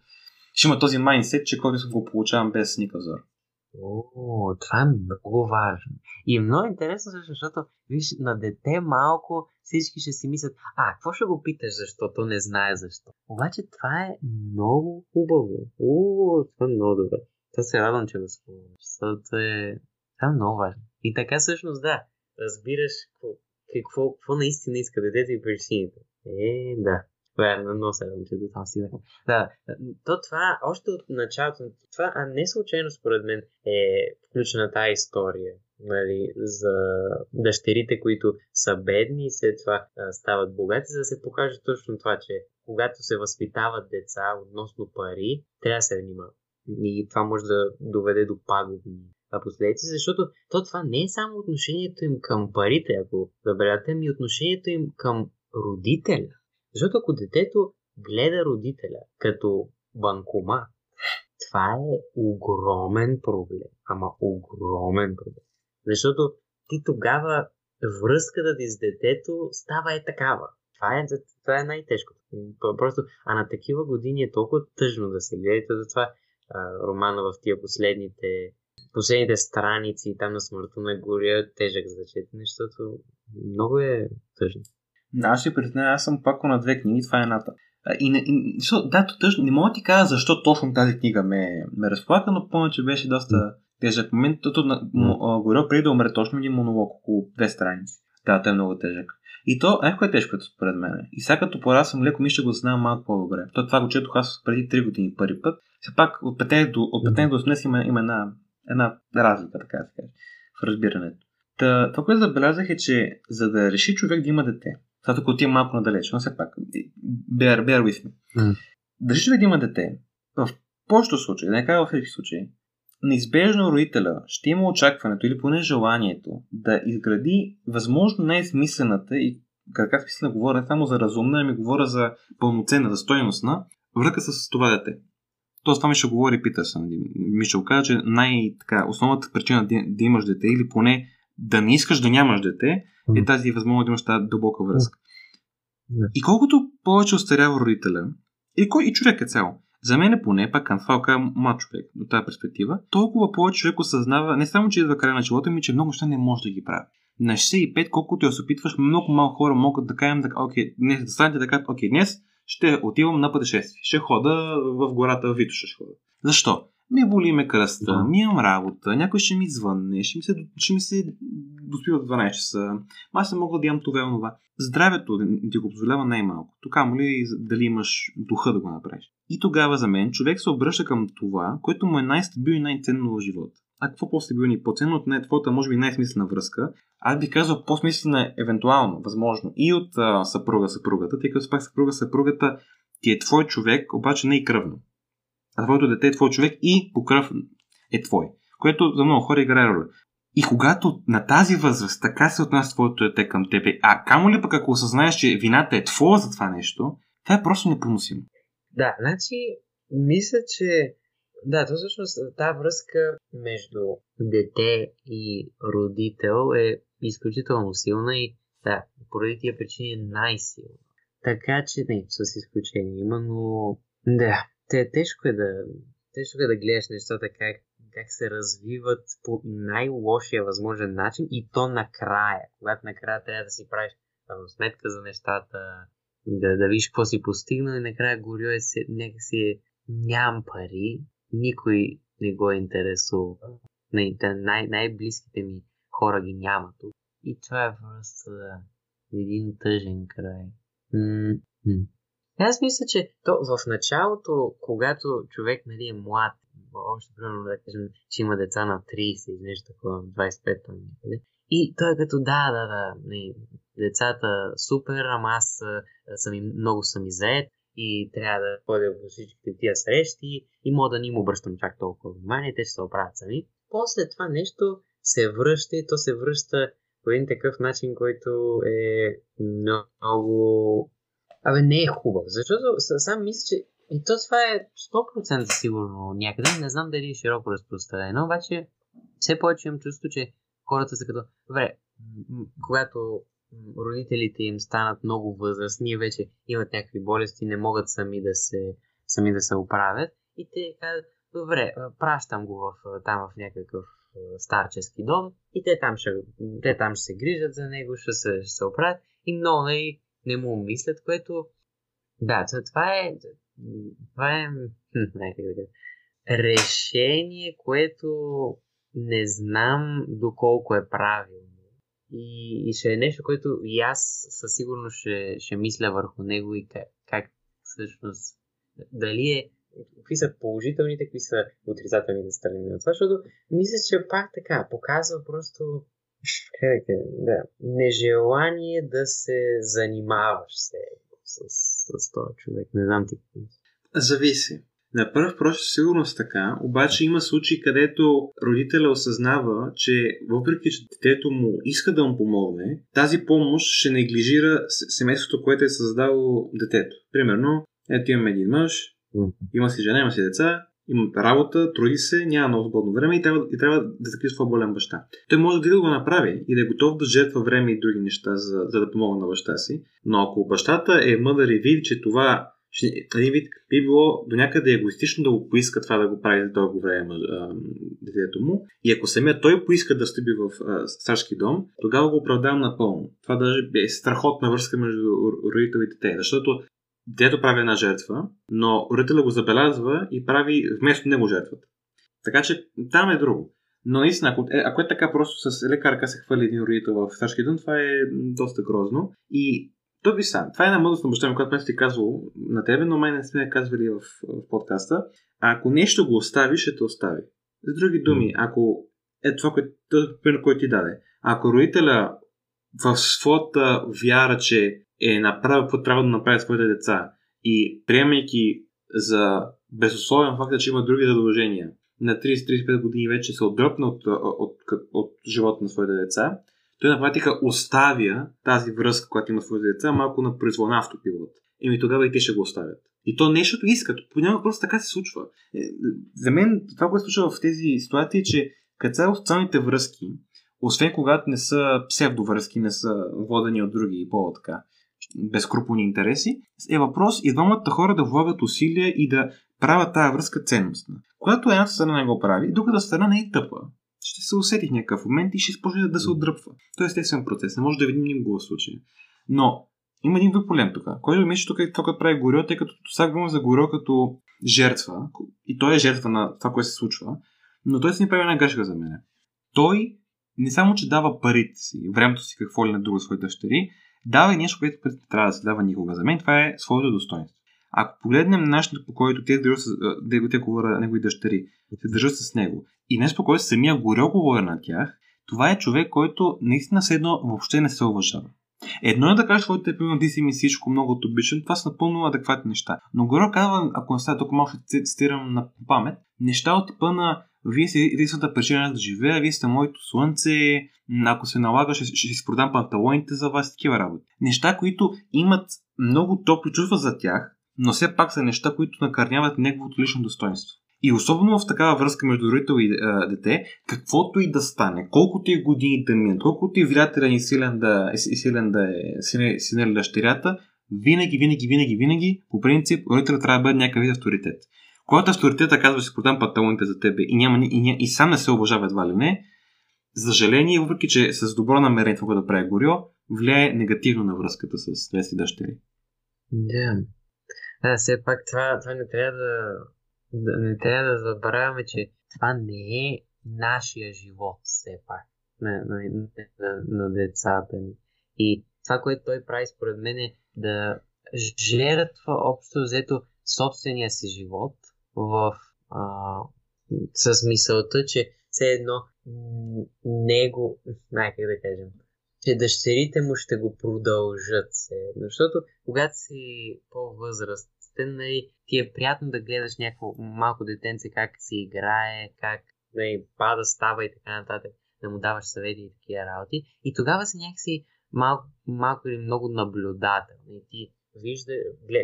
ще има този майндсет, че който го получавам без никакъв зор. О, това е много важно. И е много интересно, защото виж, на дете малко всички ще си мислят, а, какво ще го питаш, защото не знае защо. Обаче това е много хубаво. О, това е много добре. Това се радвам, че го спомняш. Защото е... Това е много важно. И така всъщност да, разбираш какво, какво, какво наистина иска детето и причините. Е, да. Верно, много се радвам, че до това си Да, то това, още от началото, това а не случайно според мен е включена тази история нали, за дъщерите, които са бедни и след това а, стават богати, за да се покаже точно това, че когато се възпитават деца относно пари, трябва да се внимава. И това може да доведе до пагубни последици, защото то това не е само отношението им към парите, ако забеляте, ми отношението им към родителя. Защото ако детето гледа родителя като банкомат, това е огромен проблем. Ама огромен проблем. Защото ти тогава връзката ти с детето става е такава. Това е, това е най-тежкото. Просто, а на такива години е толкова тъжно да се гледате, затова а, романа в тия последните последните страници там на смъртта на горя тежък за четене, защото много е тъжно. Аз ще призная, аз съм пакал на две книги, това е едната. И, не, и, да, тъжно, не мога да ти кажа защо точно тази книга ме, ме разплака, но помня, че беше доста тежък момент. Тото на, горя преди да умре точно един монолог, около две страници. Да, той е много тежък. И то, кое е тежко според мен. И сега като порасвам леко ми ще го знам малко по-добре. То това го четох аз преди 3 години първи път. Все пак от 15 до, от 15 до 18 има, има една, една разлика, така да се каже, в разбирането. Та, това, което забелязах е, че за да реши човек да има дете, това тук отивам малко надалеч, но все пак, bear, bear with me. Mm. Да реши човек да има дете, в повечето случаи, да не кажа във всички случаи, неизбежно родителя ще има очакването или поне желанието да изгради възможно най-смислената и как смислена говоря не само за разумна, ами говоря за пълноценна, за стойностна връзка с това дете. Тоест това ми ще говори Питърсън. Ми ще го кажа, че най-така, основната причина да, да имаш дете или поне да не искаш да нямаш дете е тази възможност да имаш тази дълбока връзка. И колкото повече остарява родителя, и кой и човек е цяло, за мен е поне, пак това казвам млад човек от тази перспектива, толкова повече човек осъзнава не само, че идва края на живота ми, че много неща не може да ги прави. На 65, колкото я се опитваш, много малко хора могат да кажем, така, окей, днес да станете кажат, окей, днес ще отивам на пътешествие. Ще хода в гората в Витоша. Ще хода. Защо? Ми боли ме кръста, да. ми имам работа, някой ще ми звънне, ще ми се, ще ми се доспива в 12 часа. Аз не мога да имам това и това. Здравето ти го позволява най-малко. Тук му ли дали имаш духа да го направиш. И тогава за мен човек се обръща към това, което му е най-стабилно и най-ценно в живота. А какво по-стабилно и по-ценно от твоята, може би, най-смислена връзка? Аз би казал по-смислена, евентуално, възможно, и от а, съпруга, съпругата, тъй като пак съпруга, съпругата ти е твой човек, обаче не и кръвно. А твоето дете е твой човек и по кръв е твой. Което за много хора играе роля. И когато на тази възраст така се отнася твоето дете към тебе, а камо ли пък ако осъзнаеш, че вината е твоя за това нещо, това е просто непоносимо. Да, значи, мисля, че да, то всъщност тази връзка между дете и родител е изключително силна и да, поради тия причини е най-силна. Така че не, с изключение има, но да, те, тежко е да тежко е да гледаш нещата как, как се развиват по най-лошия възможен начин и то накрая, когато накрая трябва да си правиш сметка за нещата, да, да видиш какво си постигнал и накрая горю е някакси е, нямам пари, никой не го е интересува. Най- най- най-близките ми хора ги няма тук. И това е просто един тъжен край. М-м. Аз мисля, че то в началото, когато човек нали, е млад, още примерно да кажем, че има деца на 30 или нещо такова, 25 там някъде, и той е като да, да, да, не, децата супер, ама аз съм и, много съм и и трябва да ходя в всичките тия срещи и мога да не им обръщам чак толкова внимание, те ще се оправят сами. После това нещо се връща и то се връща по един такъв начин, който е много... Абе, не е хубав, защото сам мисля, че и то това е 100% сигурно някъде. Не знам дали е широко разпространено, обаче все повече имам чувство, че хората са като... Добре, когато родителите им станат много възрастни, вече имат някакви болести, не могат сами да се, сами да се оправят. И те казват, добре, пращам го в, там в някакъв старчески дом и те там ще, те там ще се грижат за него, ще се, ще се оправят и много нали, не му мислят, което да, това е това е решение, което не знам доколко е правилно. И, и ще е нещо, което и аз със сигурност ще, ще мисля върху него и как, как всъщност дали е какви са положителните, какви са отрицателните страни на това, защото мисля, че пак така показва просто как е, да, нежелание да се занимаваш се с, с, с този човек. Не знам ти какво Зависи. На първ прочит сигурност така, обаче има случаи, където родителя осъзнава, че въпреки, че детето му иска да му помогне, тази помощ ще неглижира семейството, което е създало детето. Примерно, ето имаме един мъж, има си жена, има си деца, има работа, труди се, няма много свободно време и трябва, и трябва да закрие болен баща. Той може да го направи и да е готов да жертва време и други неща, за, за да помогне на баща си. Но ако бащата е мъдър и види, че това един вид би било до някъде егоистично да го поиска това да го прави за дълго време детето му. И ако самия той поиска да стъпи в старски дом, тогава го оправдавам напълно. Това даже е страхотна връзка между родител и дете, защото детето прави една жертва, но родителя го забелязва и прави вместо него жертвата. Така че там е друго. Но наистина, ако, е, ако е така просто с лекарка се хвали един родител в старски дом, това е доста грозно. И то ви сам. Това е една мъдрост на баща ми, която ти казвал на тебе, но мен не сме казвали в, в подкаста. А ако нещо го остави, ще те остави. С други думи, ако е това, което, пример, който ти даде. Ако родителя в своята вяра, че е направил какво трябва да направят своите деца и приемайки за безусловен факт, че има други задължения, на 30-35 години вече се отдръпна от, от, от, от живота на своите деца, той на практика оставя тази връзка, която има своите деца, малко на произвол на автопилот. Еми тогава и те ще го оставят. И то нещото искат. Понякога просто така се случва. Е, за мен това, което случва в тези ситуации, е, че като социалните връзки, освен когато не са псевдовръзки, не са водени от други и по-така безкруполни интереси, е въпрос и двамата хора да влагат усилия и да правят тази връзка ценностна. Когато едната страна не го прави, другата страна не е тъпа ще се усети в някакъв момент и ще започне да се отдръпва. Той е естествен процес, не може да видим никога случая. Но има един друг проблем тук, който мисля тук е това, което прави Горио, тъй като сега говорим за Горио като жертва, и той е жертва на това, което се случва, но той си ни прави една грешка за мен. Той не само, че дава парите си, времето си, какво ли на друго своите дъщери, дава и нещо, което трябва да се дава никога. За мен това е своето достоинство. Ако погледнем начинът по който те държат с те говоря негови дъщери, се държат с него и нещо по който самия горел говоря на тях, това е човек, който наистина се едно въобще не се уважава. Едно е да кажеш своите примерно ти си ми всичко много от обичан, това са напълно адекватни неща. Но Горо казва, ако не става толкова малко ще цитирам на памет, неща от типа на вие сте единствената причина да живея, вие сте моето слънце, ако се налага, ще, ще си продам панталоните за вас, такива работи. Неща, които имат много топли чувства за тях, но все пак са неща, които накърняват неговото лично достоинство. И особено в такава връзка между родител и а, дете, каквото и да стане, колкото и години да минат, колкото и влиятелен и силен да, и силен да е син или дъщерята, винаги, винаги, винаги, винаги, по принцип, родителят трябва да бъде някакъв вид авторитет. Когато авторитета казва, си продам панталоните за тебе и, няма, и, и, и сам не се уважава едва ли не, за съжаление, въпреки че с добро намерение това да прави Горио, влияе негативно на връзката с двете дъщери. Да. Да, все пак това, това не трябва да, не трябва да забравяме, че това не е нашия живот, все пак, на, на, на, на децата ни. И това, което той прави, според мен, е да жертва общо взето собствения си живот в, а, с мисълта, че все едно него, най как да кажем, че дъщерите му ще го продължат се. Защото когато си по-възрастен, нали, ти е приятно да гледаш някакво малко детенце как си играе, как нали, пада, става и така нататък. да му даваш съвети и такива работи. И тогава си някакси малко, малко или много наблюдателни. Ти вижда,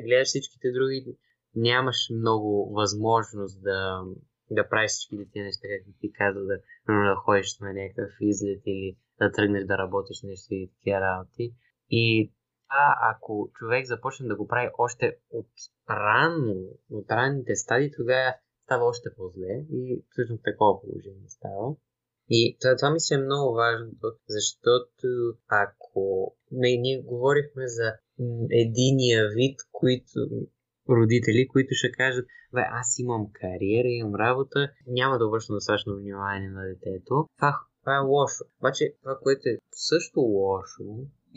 гледаш всичките други, нямаш много възможност да, да правиш всичките тези неща, както ти каза, да, да ходиш на някакъв излет или да тръгнеш да работиш нещо и такива работи. И а ако човек започне да го прави още от рано, от ранните стадии, тогава става още по-зле и всъщност такова положение става. И това, това мисля е много важно, защото ако не, ние говорихме за единия вид, които родители, които ще кажат, бе, аз имам кариера, имам работа, няма да обръщам достатъчно внимание на детето. Това, това е лошо. Обаче това, което е също лошо,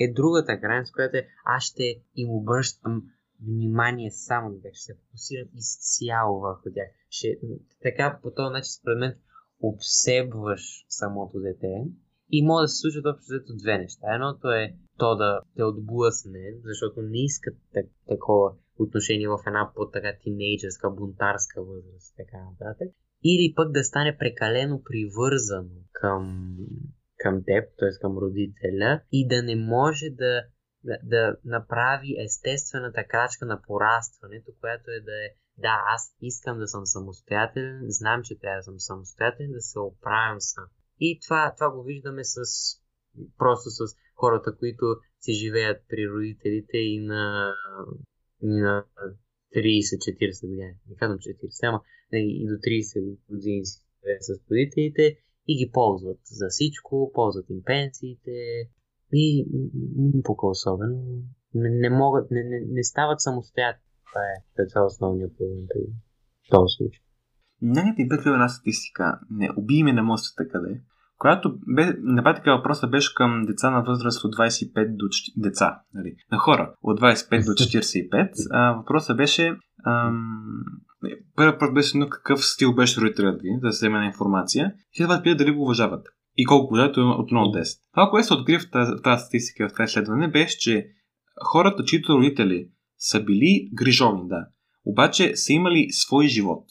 е другата граница, която е аз ще им обръщам внимание само на тях, ще се фокусирам изцяло върху тях. Ще, така по този начин, според мен, обсебваш самото дете и може да се случат общо две неща. Едното е то да те отблъсне, защото не искат так, такова отношение в една по-така тинейджерска, бунтарска възраст и така нататък. Или пък да стане прекалено привързано към, към теб, т.е. към родителя и да не може да, да, да направи естествената крачка на порастването, която е да е да, аз искам да съм самостоятелен, знам, че трябва да съм самостоятелен, да се оправям сам. И това, това го виждаме с просто с хората, които си живеят при родителите и на, и на 30-40 години. Не казвам 40, ама и до 30 години си с родителите и ги ползват за всичко, ползват им пенсиите и никога особено. Не, не могат, не, не, не стават самостоятелни. Това е, това е основният проблем при този случай. Ти бъде една статистика. Не, убий на мостата къде която бе, на практика въпросът беше към деца на възраст от 25 до деца, нали, на хора от 25 до 45. А, въпросът беше ам, първият въпрос беше на какъв стил беше родителят ви, да се вземе на информация. И след това питат дали го уважават. И колко уважават от 1 до 10. Това, което се откри в тази, тази статистика, в това изследване, беше, че хората, чието родители са били грижовни, да, обаче са имали свой живот,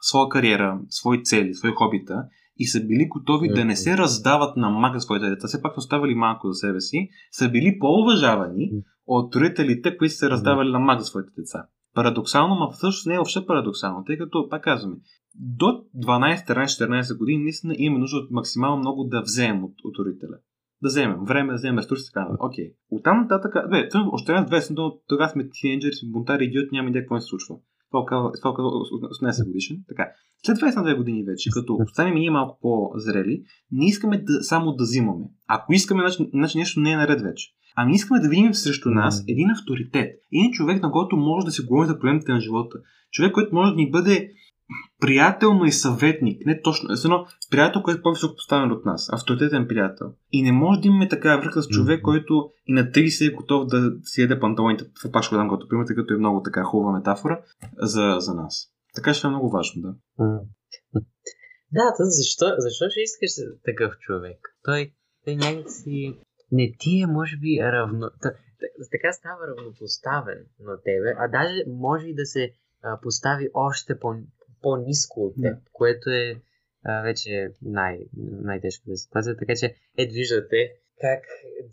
своя кариера, свои цели, свои хобита и са били готови mm-hmm. да не се раздават на мак за своите деца, все пак са оставали малко за себе си, са били по-уважавани от родителите, които са се раздавали на мак за своите деца. Парадоксално, но всъщност не е въобще парадоксално, тъй като, пак казваме, до 12, 13, 14 години наистина имаме нужда от максимално много да вземем от, от родителя. Да вземем време, да вземем ресурси, така. Окей. Okay. Оттам нататък, бе, още една две, но тогава сме тинейджери, сме бунтари, идиот, няма идея какво се случва. Това казва 18 годишен. Така. След 22 години вече, като станем ние малко по-зрели, не искаме да, само да взимаме. Ако искаме, значи, значи нещо не е наред вече. Ами искаме да видим срещу нас един авторитет. Един човек, на който може да се говори за проблемите на живота. Човек, който може да ни бъде приятел, но и съветник. Не точно. Едно приятел, който е по-високо поставен от нас. Авторитетен приятел. И не може да имаме така връзка с човек, mm-hmm. който и на 30 е готов да си еде панталоните. Това пак ще дам като пример, тъй като е много така хубава метафора за, за нас. Така ще е много важно, да. <laughs> Да, защо, защо ще искаш такъв човек? Той, той някакси не ти е, може би, равно... Така става равнопоставен на тебе, а даже може и да се а, постави още по, по-низко от теб, да. което е а, вече най- най-тежката ситуация. Така че, ето виждате как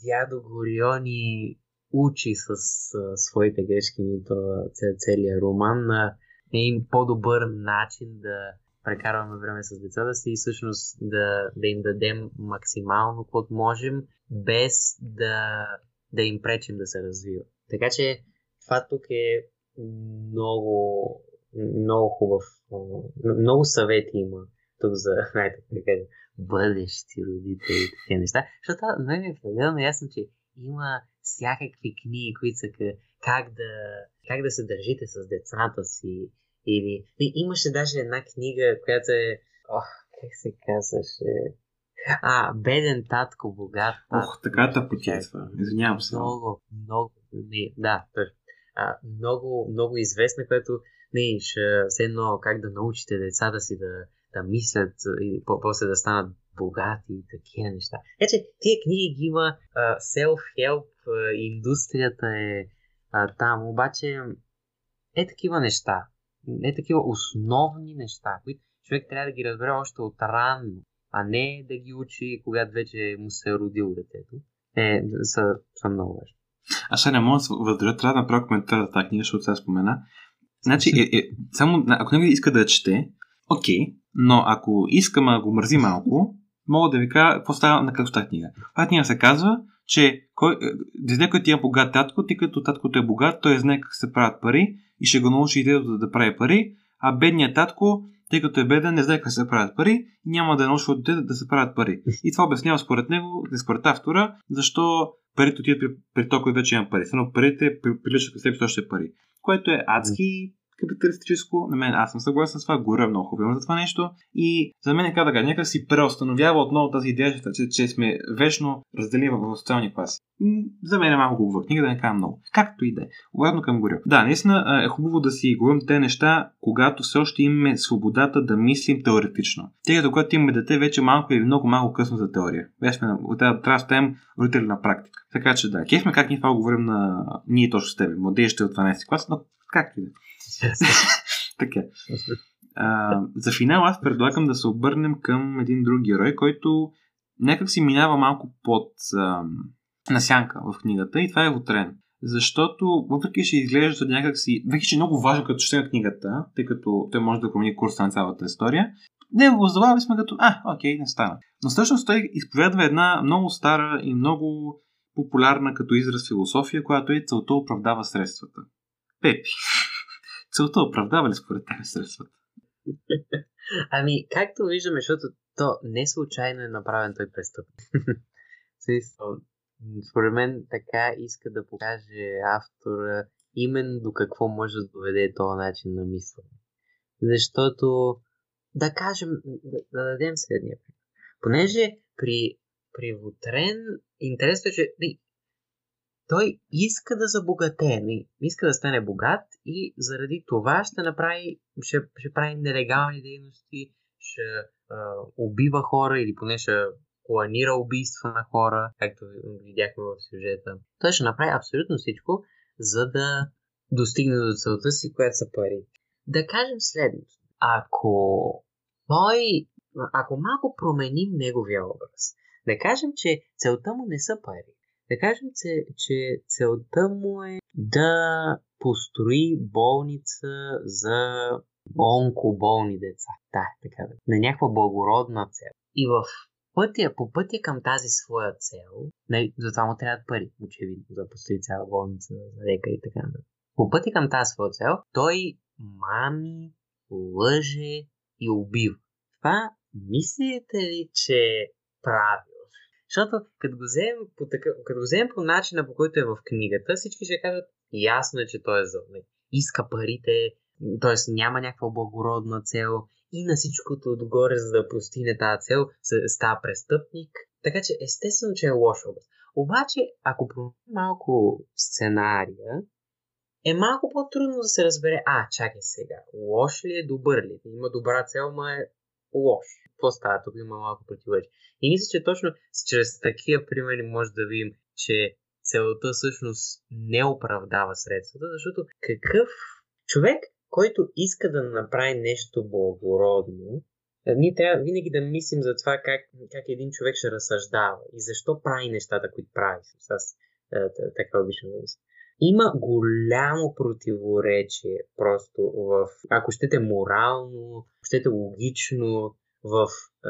дядо Гориони учи с а, своите грешки то целият роман на един по-добър начин да прекарваме време с децата си и всъщност да, да им дадем максимално каквото можем, без да, да им пречим да се развиват. Така че това тук е много, много хубав, много съвети има тук за, <laughs> знаете, да бъдещи родители и такива неща. Защото мен е пределно ясно, че има всякакви книги, които са как да, как да се държите с децата си. Или... Имаше даже една книга, която е... Ох, как се казваше? А, беден татко, богат татко. Ох, така да потесва. Извинявам се. Много, много, не, да, точно а, много, много известна, която не, ще, все едно как да научите децата си да, да мислят и после да станат богати и такива неща. Ече, тия книги ги има, uh, self-help, uh, индустрията е uh, там, обаче е такива неща, е такива основни неща, които човек трябва да ги разбере още от рано. А не да ги учи, когато вече му се е родило детето. Е, са, са много важни. Аз сега не мога да се въздържа, трябва да направя коментар за тази книга, защото сега спомена. Значи, е, е, само, ако не иска да чете, окей, но ако иска, ма го мързи малко, мога да ви кажа какво става на какво тази книга. Това книга се казва, че кой, дете, който има богат татко, тъй като таткото е богат, той знае как се правят пари и ще го научи идеята да, да прави пари, а бедният татко, тъй като е беден, не знае как се правят пари и няма да научи от дете да се правят пари. И това обяснява според него, според автора, защо парите отиват при, при той, който вече има пари. Само парите приличат при себе още пари. Което е адски капиталистическо. На мен аз съм съгласен с това. Горе много хубаво за това нещо. И за мен, как да кажа, някак си преустановява отново тази идея, че, че сме вечно разделени в социални класи. За мен е малко хубава книга, да не кажа много. Както и да е. Обратно към Горил. Да, наистина е хубаво да си говорим те неща, когато все още имаме свободата да мислим теоретично. Тъй като когато имаме дете, вече малко или много малко късно за теория. Вече трябва да ставим родители на практика. Така че да, кефме как ние това говорим на ние точно с тебе, младежите от 12 клас, но както и да. <laughs> така. А, за финал аз предлагам да се обърнем към един друг герой, който някак си минава малко под а, насянка в книгата и това е Вотрен. Защото, въпреки че изглежда някак си, въпреки че е много важно като чете книгата, тъй като той може да промени курса на цялата история, не го забавяме сме като, а, окей, не стана. Но всъщност той изповядва една много стара и много популярна като израз философия, която е целта оправдава средствата. Пепи. Целта оправдава ли според тебе средствата? <laughs> Ами, както виждаме, защото то не случайно е направен той престъпник. <laughs> Според мен така иска да покаже автора именно до какво може да доведе този начин на мислене. Защото, да кажем, да, да дадем следния пример. Понеже при, при Вотрен, интересно е, че той иска да забогатее, иска да стане богат и заради това ще направи, ще, ще прави нелегални дейности, ще а, убива хора или поне ще планира убийства на хора, както видяхме в сюжета. Той ще направи абсолютно всичко, за да достигне до целта си, която са пари. Да кажем следното. Ако той, ако малко променим неговия образ, да кажем, че целта му не са пари, да кажем, че, че целта му е да построи болница за онкоболни деца. Да, така да. На някаква благородна цел. И в пътя, по пътя към тази своя цел, не, за това му трябват пари, очевидно, за да построи цяла болница, за река и така нататък. По пътя към тази своя цел, той мами, лъже и убива. Това мислите ли, че правилно? Защото като го вземем по, такъв, като го вземем по начина, по който е в книгата, всички ще кажат, ясно е, че той е за иска парите, т.е. няма някаква благородна цел и на всичкото отгоре, за да постигне тази цел, става престъпник. Така че естествено, че е лош образ. Обаче, ако променим малко сценария, е малко по-трудно да се разбере, а, чакай сега, лош ли е, добър ли? е? Има добра цел, ма е лош какво става? Тук има малко противоречие. И мисля, че точно чрез такива примери може да видим, че целта всъщност не оправдава средствата, защото какъв човек, който иска да направи нещо благородно, ние трябва винаги да мислим за това как, как един човек ще разсъждава и защо прави нещата, които прави. Аз така обичам да мисля. Има голямо противоречие просто в, ако щете морално, щете логично, в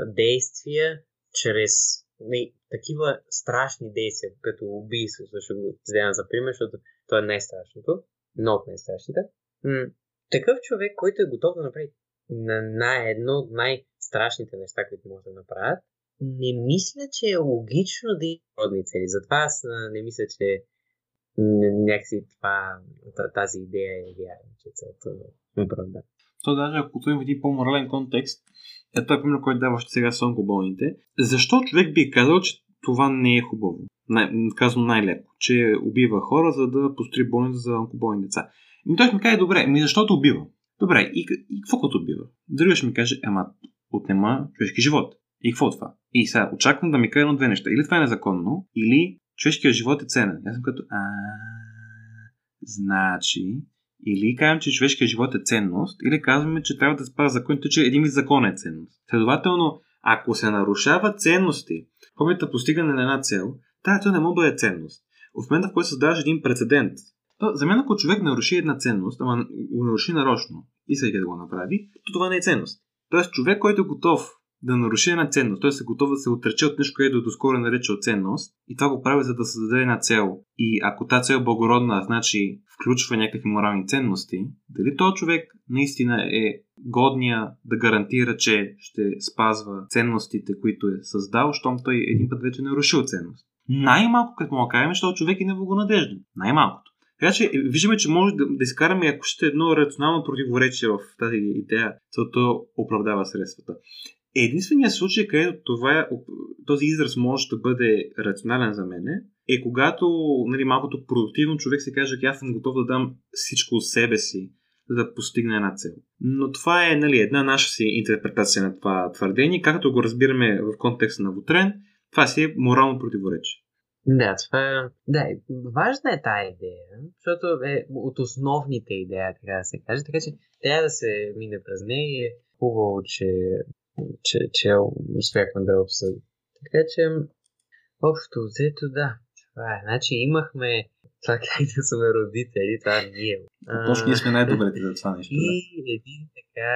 действия, чрез не, такива страшни действия, като убийство, също го вземам за пример, защото то е най-страшното, но от най-страшните. М- такъв човек, който е готов да направи на, на едно от най-страшните неща, които може да направят, не мисля, че е логично да има родни цели. Затова аз не мисля, че някакси това, тази идея е вярна, че целта е правда. То даже ако той в един по-морален контекст, е пример, който даваш сега с онкоболните. Защо човек би казал, че това не е хубаво? Най- казано най-леко, че убива хора, за да построи болница за онкоболни деца. И той ще ми каже, добре, ми защото убива? Добре, и, и какво като убива? Другия ще ми каже, ама отнема човешки живот. И какво е това? И сега очаквам да ми каже едно две неща. Или това е незаконно, или човешкият живот е ценен. Аз съм като, а, значи, или казвам, че човешкият живот е ценност, или казваме, че трябва да спазва законите, че един вид закон е ценност. Следователно, Ако се нарушава ценности в опита постигане на една цел, тази цел не може да бъде ценност. В момента, в който създаваш един прецедент, то, за мен, ако човек наруши една ценност, ама го наруши нарочно, искайки да го направи, то това не е ценност. Тоест, човек, който е готов да наруши една ценност, т.е. е готов да се отрече от нещо, което доскоро нарича от ценност, и това го прави за да създаде една цел. И ако тази цел е благородна, значи включва някакви морални ценности, дали този човек наистина е годния да гарантира, че ще спазва ценностите, които е създал, щом той един път вече нарушил ценност. Най-малко, като му кажем, защото човек е неблагонадежден. Най-малкото. Така че виждаме, че може да, да изкараме, ако ще едно рационално противоречие в тази идея, целта оправдава средствата. Единственият случай, където това, е, този израз може да бъде рационален за мене, е когато нали, малкото продуктивно човек се каже, аз съм готов да дам всичко от себе си, за да постигне една цел. Но това е нали, една наша си интерпретация на това твърдение, както го разбираме в контекста на Вотрен, това си е морално противоречие. Да, това е... Да, важна е тази идея, защото е от основните идеи, така да се каже, така че трябва да се мине през нея и е хубаво, че че, че успяхме да обсъдим. Така че, общо взето, да. Това е. Значи имахме това как да сме родители, това ние. Точно ние сме най-добрите за това нещо. И да. един така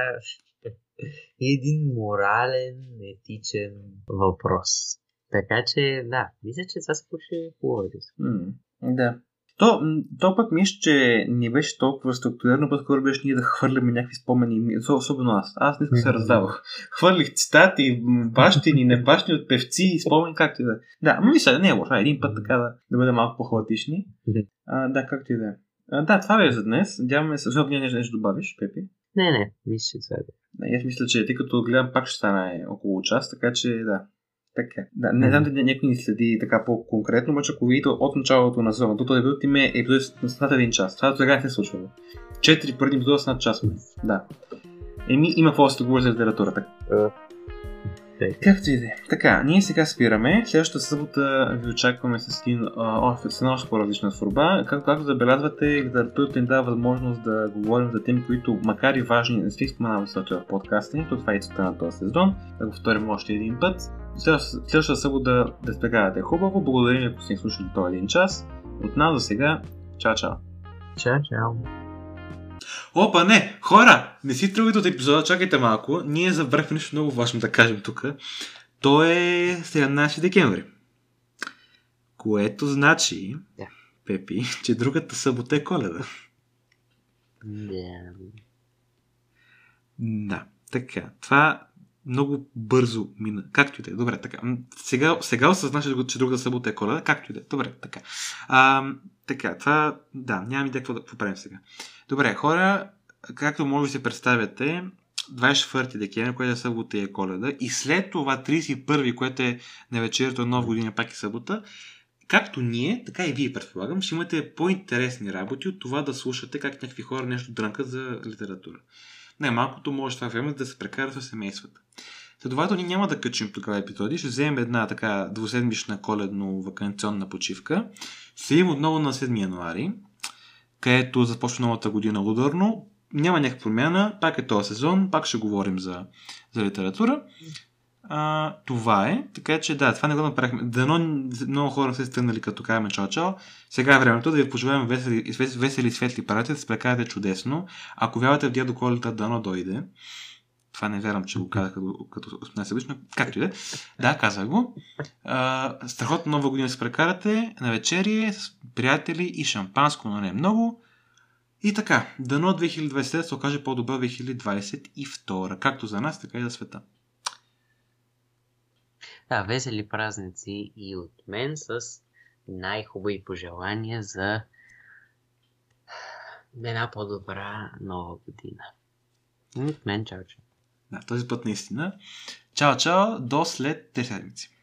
<laughs> и един морален, етичен въпрос. Така че, да, мисля, че това се получи хубаво. Да. То, то пък мисля, че не беше толкова структурирано, по-скоро беше ние да хвърляме някакви спомени, особено аз. Аз не се раздавах. Хвърлих цитати, бащини, не бащини от певци, спомени, както и да е. Да, но мисля, не е лошо. Един път така да, да бъде малко по-хаотични. А, да, както и да е. Да, това беше за днес. Надяваме се, защото нещо, нещо добавиш, Пепи. Не, не, мисля, че това е. Аз мисля, че тъй като гледам пак ще стане около час, така че да, така. Да, не знам дали някой ни следи така по-конкретно, обаче ако видите от началото на сезона, този епизод им е епизод с над един час. Това сега не се случва. Четири преди епизода с над час. Да. Еми, има какво да се говори за литературата. Както и да е. Така, ние сега спираме. Следващата събота ви очакваме с един с една още по-различна сворба. Както, както забелязвате, литературата ни дава възможност да говорим за теми, които макар и важни, не сте споменавали в подкаста то това е целта на този сезон. Да го повторим още един път. Следващата събота да спекавате хубаво. Благодарим ви, ако сте слушали този един час. От нас за сега. Чао, чао. Чао, чао. Опа, не! Хора! Не си тръгвайте от епизода, чакайте малко. Ние забрахме нещо много важно да кажем тук. То е 17 декември. Което значи, yeah. Пепи, че другата събота е коледа. Yeah. Да, така. Това много бързо мина. Както и да е. Добре, така. Сега, сега осъзнаш, че другата събота е коледа. Както и да е. Добре, така. А, така, това, да, нямам идея какво да поправим сега. Добре, хора, както може да се представяте, 24 декември, което е събота и е коледа, и след това 31, което е на вечерята нова година, пак е събота, както ние, така и вие предполагам, ще имате по-интересни работи от това да слушате как някакви хора нещо дрънкат за литература. Най-малкото може това време да се прекара с семействата. Следователно, ние няма да качим тогава епизоди, ще вземем една така двуседмична коледно-вакансионна почивка. Следим отново на 7 януари, където започва новата година ударно. Няма някаква промяна, пак е този сезон, пак ще говорим за, за литература. А, това е, така че да, това не го направихме. Дано много хора се стъгнали като казваме чао-чао. Сега е времето да ви пожелаем весели, весели светли пратят, да се прекарате чудесно. Ако вярвате в дядо Колета, дано дойде. Това не вярвам, че го казах като, като най-събично. Както и да. Да, казах го. А, страхотна нова година се прекарате на вечерие с приятели и шампанско, но не много. И така, дано 2020 се окаже по-добра 2022, както за нас, така и за света. Да, весели празници и от мен с най-хубави пожелания за една по-добра нова година. От мен, чао, чао. Да, този път наистина. Чао, чао, до след 3 седмици.